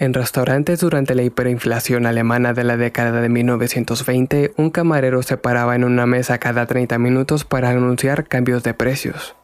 En restaurantes durante la hiperinflación alemana de la década de 1920, un camarero se paraba en una mesa cada 30 minutos para anunciar cambios de precios.